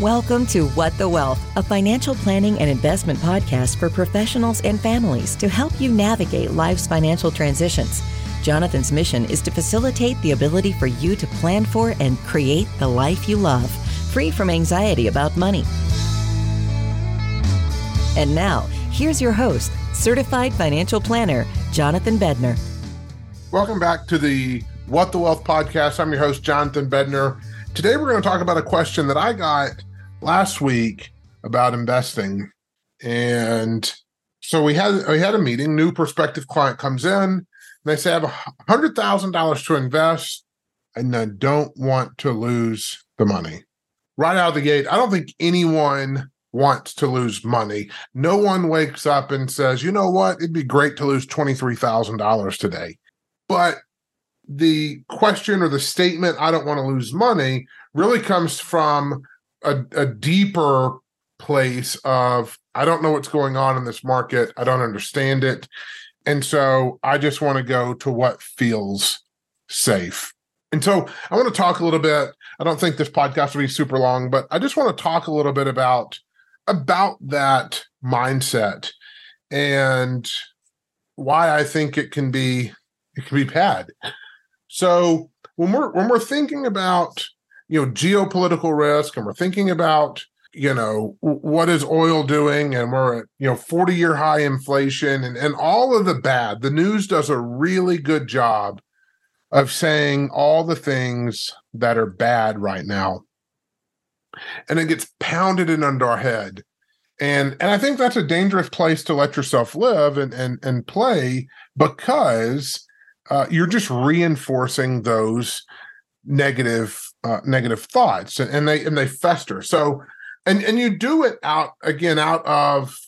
Welcome to What the Wealth, a financial planning and investment podcast for professionals and families to help you navigate life's financial transitions. Jonathan's mission is to facilitate the ability for you to plan for and create the life you love, free from anxiety about money. And now, here's your host, certified financial planner, Jonathan Bednar. Welcome back to the What the Wealth podcast. I'm your host, Jonathan Bednar. Today, we're going to talk about a question that I got last week about investing. And so we had we had a meeting. New prospective client comes in. They say I have hundred thousand dollars to invest, and I don't want to lose the money. Right out of the gate, I don't think anyone wants to lose money. No one wakes up and says, you know what, it'd be great to lose $23,000 today. But the question or the statement, I don't want to lose money, really comes from a, a deeper place of I don't know what's going on in this market. I don't understand it. And so I just want to go to what feels safe. And so I want to talk a little bit. I don't think this podcast will be super long, but I just want to talk a little bit about about that mindset and why I think it can be it can be bad. So when we're when we're thinking about you know geopolitical risk and we're thinking about you know what is oil doing and we're at you know 40 year high inflation and, and all of the bad. The news does a really good job of saying all the things that are bad right now. And it gets pounded in under our head. And and i think that's a dangerous place to let yourself live and and, and play because uh, you're just reinforcing those negative uh, negative thoughts and, they and they fester. So and and you do it out again out of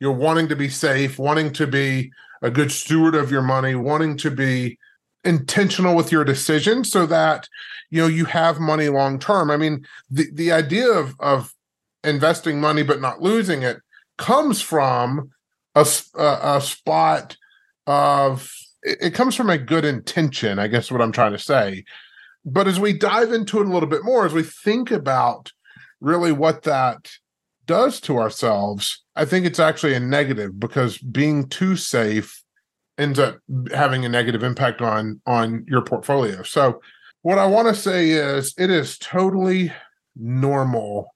you're wanting to be safe wanting to be a good steward of your money wanting to be intentional with your decision so that you know you have money long term. I mean the the idea of of investing money but not losing it comes from a, a, a spot of it comes from a good intention i guess what i'm trying to say but as we dive into it a little bit more, as we think about really what that does to ourselves, I think it's actually a negative because being too safe ends up having a negative impact on on your portfolio. So what I want to say is it is totally normal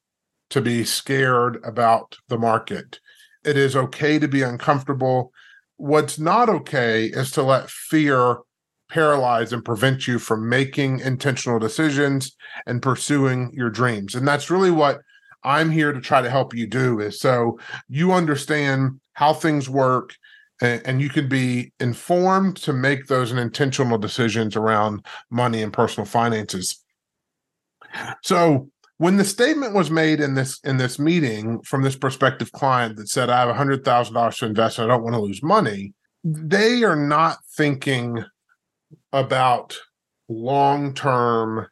to be scared about the market. It is okay to be uncomfortable. What's not okay is to let fear paralyze and prevent you from making intentional decisions and pursuing your dreams. And that's really what I'm here to try to help you do is so you understand how things work and, and you can be informed to make those intentional decisions around money and personal finances. So when the statement was made in this in this meeting from this prospective client that said i have $100000 to invest and i don't want to lose money they are not thinking about long term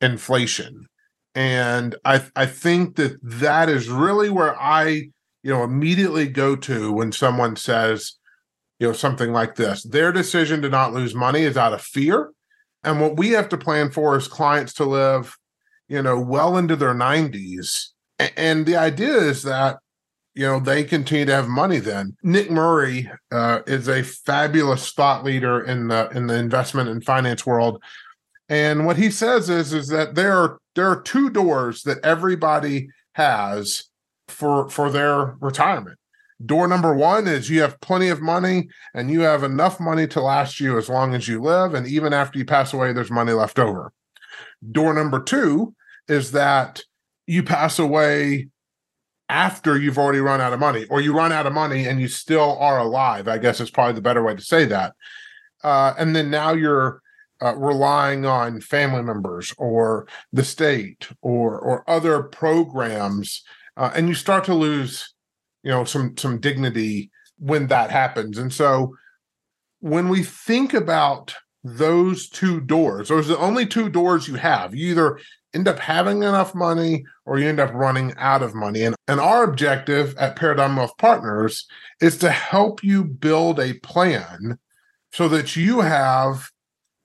inflation. And I, I think that that is really where I, you know, immediately go to when someone says, you know, something like this. Their decision to not lose money is out of fear. And what we have to plan for is clients to live, you know, well into their 90s. And the idea is that you know they continue to have money then. Nick murray uh, is a fabulous thought leader in the in the investment and finance world. And what he says is is that there are there are two doors that everybody has for for their retirement. Door number one is you have plenty of money and you have enough money to last you as long as you live. And even after you pass away there's money left over. Door number two is that you pass away after you've already run out of money, or you run out of money and you still are alive. I guess is probably the better way to say that. Uh, and then now you're uh, relying on family members or the state or or other programs, uh, and you start to lose, you know, some some dignity when that happens. And so, when we think about those two doors, those are the only two doors you have. You either end up having enough money or you end up running out of money. And, and our objective at Paradigm Wealth Partners is to help you build a plan so that you have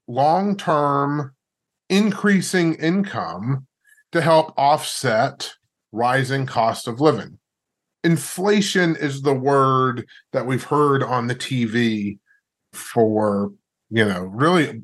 long term increasing income to help offset rising cost of living. Inflation is the word that we've heard on the TV for, you know, really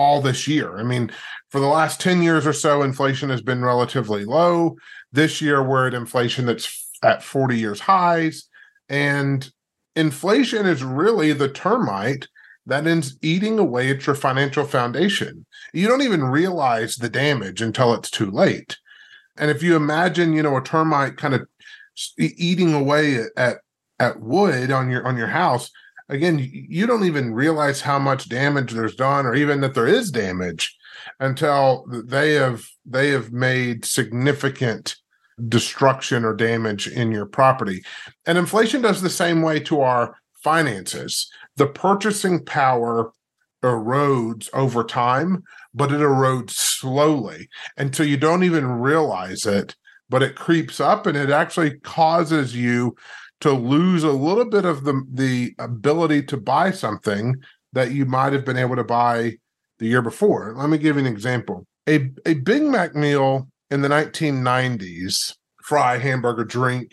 all this year. I mean, for the last 10 years or so, inflation has been relatively low. This year, we're at inflation that's at 40 years highs. And inflation is really the termite that ends eating away at your financial foundation. You don't even realize the damage until it's too late. And if you imagine, you know, a termite kind of eating away at at wood on your on your house, again, you don't even realize how much damage there's done, or even that there is damage, until they have they have made significant destruction or damage in your property. And inflation does the same way to our finances. The purchasing power erodes over time, but it erodes slowly until you don't even realize it, but it creeps up and it actually causes you to lose a little bit of the the ability to buy something that you might have been able to buy the year before. Let me give you an example. A a Big Mac meal in the 1990s, fry, hamburger, drink,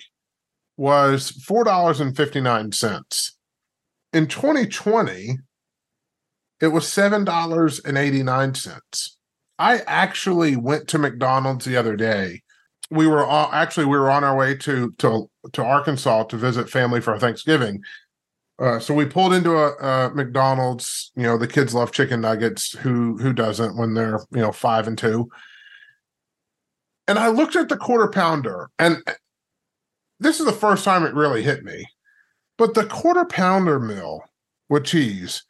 was $4.59. In 2020, it was $7.89. I actually went to McDonald's the other day. We were all, actually we were on our way to to to Arkansas to visit family for Thanksgiving. Uh, so we pulled into a, a, McDonald's. You know, the kids love chicken nuggets. Who who doesn't when they're you know five and two? And I looked at the quarter pounder, and this is the first time it really hit me. But the quarter pounder meal with cheese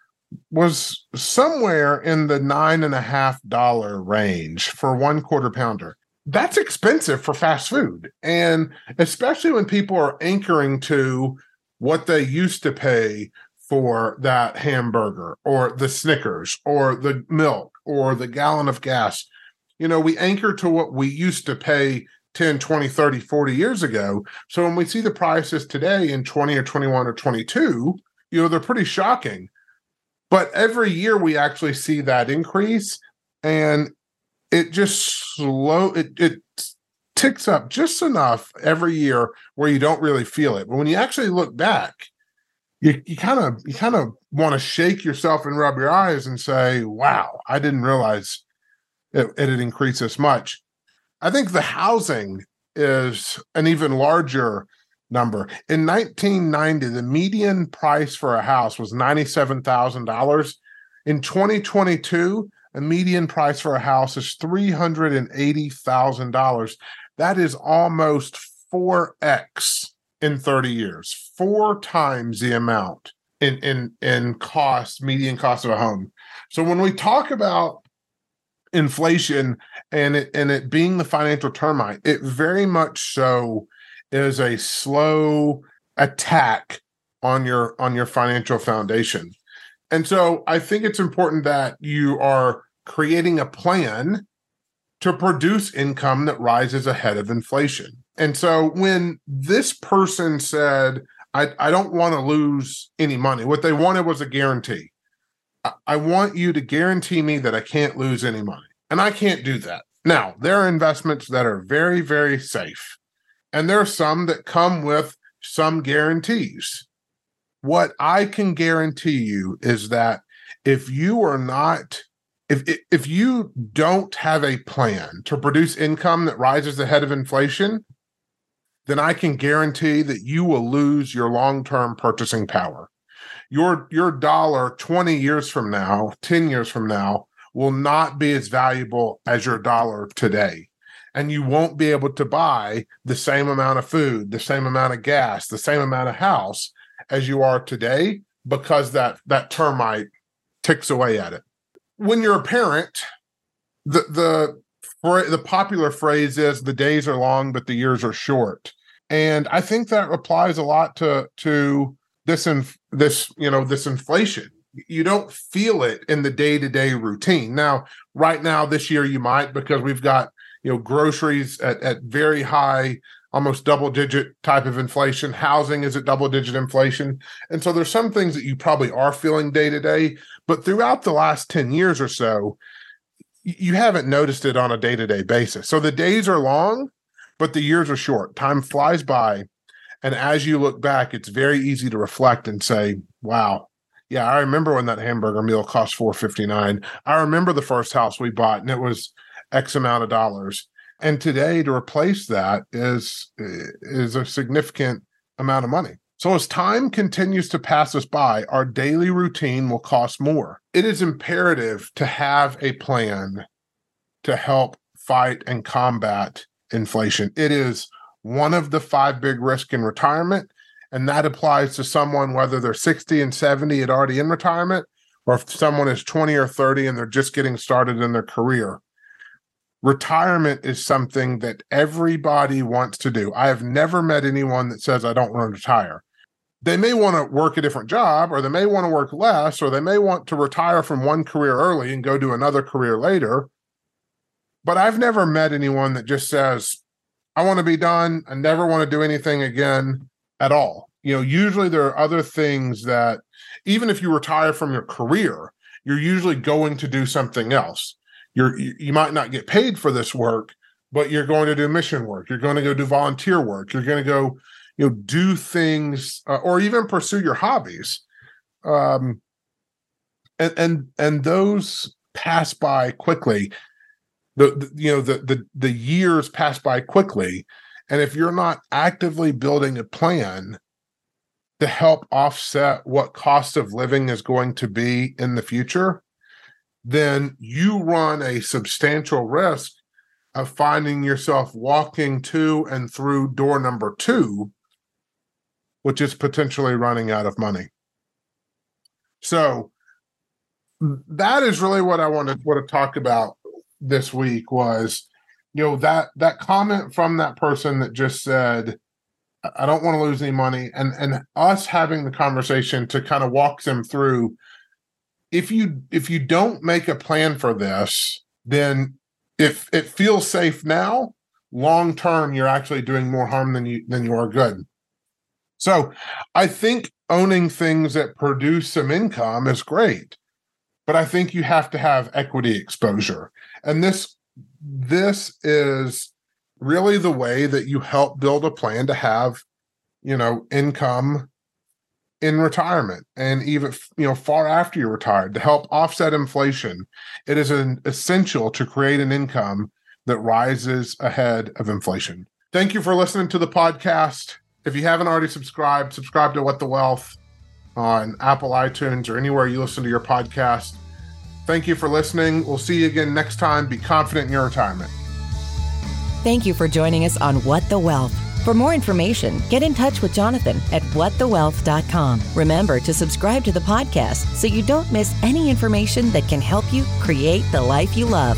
was somewhere in the nine and a half dollar range for one quarter pounder. That's expensive for fast food. And especially when people are anchoring to what they used to pay for that hamburger or the Snickers or the milk or the gallon of gas. You know, we anchor to what we used to pay 10, 20, 30, 40 years ago. So when we see the prices today in 20 or 21 or 22, you know, they're pretty shocking. But every year we actually see that increase and it just slow it it ticks up just enough every year where you don't really feel it. But when you actually look back, you you kind of you kind of want to shake yourself and rub your eyes and say, "Wow, I didn't realize it, it had increased this much." I think the housing is an even larger number. In 1990, the median price for a house was $97,000. In 2022, the median price for a house is $380,000. That is almost 4x in 30 years, four times the amount in in in cost, median cost of a home. So when we talk about inflation and it and it being the financial termite, it very much so is a slow attack on your on your financial foundation. And so I think it's important that you are creating a plan to produce income that rises ahead of inflation. And so when this person said, I, I don't want to lose any money, what they wanted was a guarantee. I, I want you to guarantee me that I can't lose any money. And I can't do that. Now, there are investments that are very, very safe. And there are some that come with some guarantees. What I can guarantee you is that if you are not if if you don't have a plan to produce income that rises ahead of inflation, then I can guarantee that you will lose your long-term purchasing power. Your your dollar 20 years from now, 10 years from now will not be as valuable as your dollar today and you won't be able to buy the same amount of food, the same amount of gas, the same amount of house as you are today because that that termite ticks away at it. When you're a parent, the the the popular phrase is the days are long but the years are short. And I think that applies a lot to to this in this, you know, this inflation you don't feel it in the day-to-day routine. Now, right now this year you might because we've got you know groceries at, at very high almost double digit type of inflation housing is at double digit inflation and so there's some things that you probably are feeling day to day but throughout the last 10 years or so you haven't noticed it on a day to day basis. So the days are long, but the years are short. Time flies by. And as you look back, it's very easy to reflect and say, wow, yeah, I remember when that hamburger meal cost four fifty nine. I remember the first house we bought and it was X amount of dollars. And today to replace that is is a significant amount of money. So as time continues to pass us by, our daily routine will cost more. It is imperative to have a plan to help fight and combat inflation. It is one of the five big risks in retirement. And that applies to someone, whether they're 60 and 70 and already in retirement, or if someone is 20 or 30 and they're just getting started in their career. Retirement is something that everybody wants to do. I have never met anyone that says, I don't want to retire. They may want to work a different job, or they may want to work less, or they may want to retire from one career early and go to another career later. But I've never met anyone that just says, I want to be done. I never want to do anything again at all. You know, usually there are other things that, even if you retire from your career, you're usually going to do something else. You're you might not get paid for this work, but you're going to do mission work. You're going to go do volunteer work. You're going to go, you know, do things uh, or even pursue your hobbies. Um, and and and those pass by quickly. The, the you know the the the years pass by quickly and if you're not actively building a plan to help offset what cost of living is going to be in the future, then you run a substantial risk of finding yourself walking to and through door number two, which is potentially running out of money. So that is really what I wanted, want to talk about this week was you know that that comment from that person that just said i don't want to lose any money and and us having the conversation to kind of walk them through if you if you don't make a plan for this then if it feels safe now long term you're actually doing more harm than you than you are good. So i think owning things that produce some income is great but i think you have to have equity exposure. And this this is really the way that you help build a plan to have, you know, income in retirement and even you know far after you're retired to help offset inflation it is an essential to create an income that rises ahead of inflation thank you for listening to the podcast if you haven't already subscribed subscribe to what the wealth on apple itunes or anywhere you listen to your podcast Thank you for listening. We'll see you again next time. Be confident in your retirement. Thank you for joining us on What the Wealth. For more information, get in touch with Jonathan at whatthewealth.com. Remember to subscribe to the podcast so you don't miss any information that can help you create the life you love.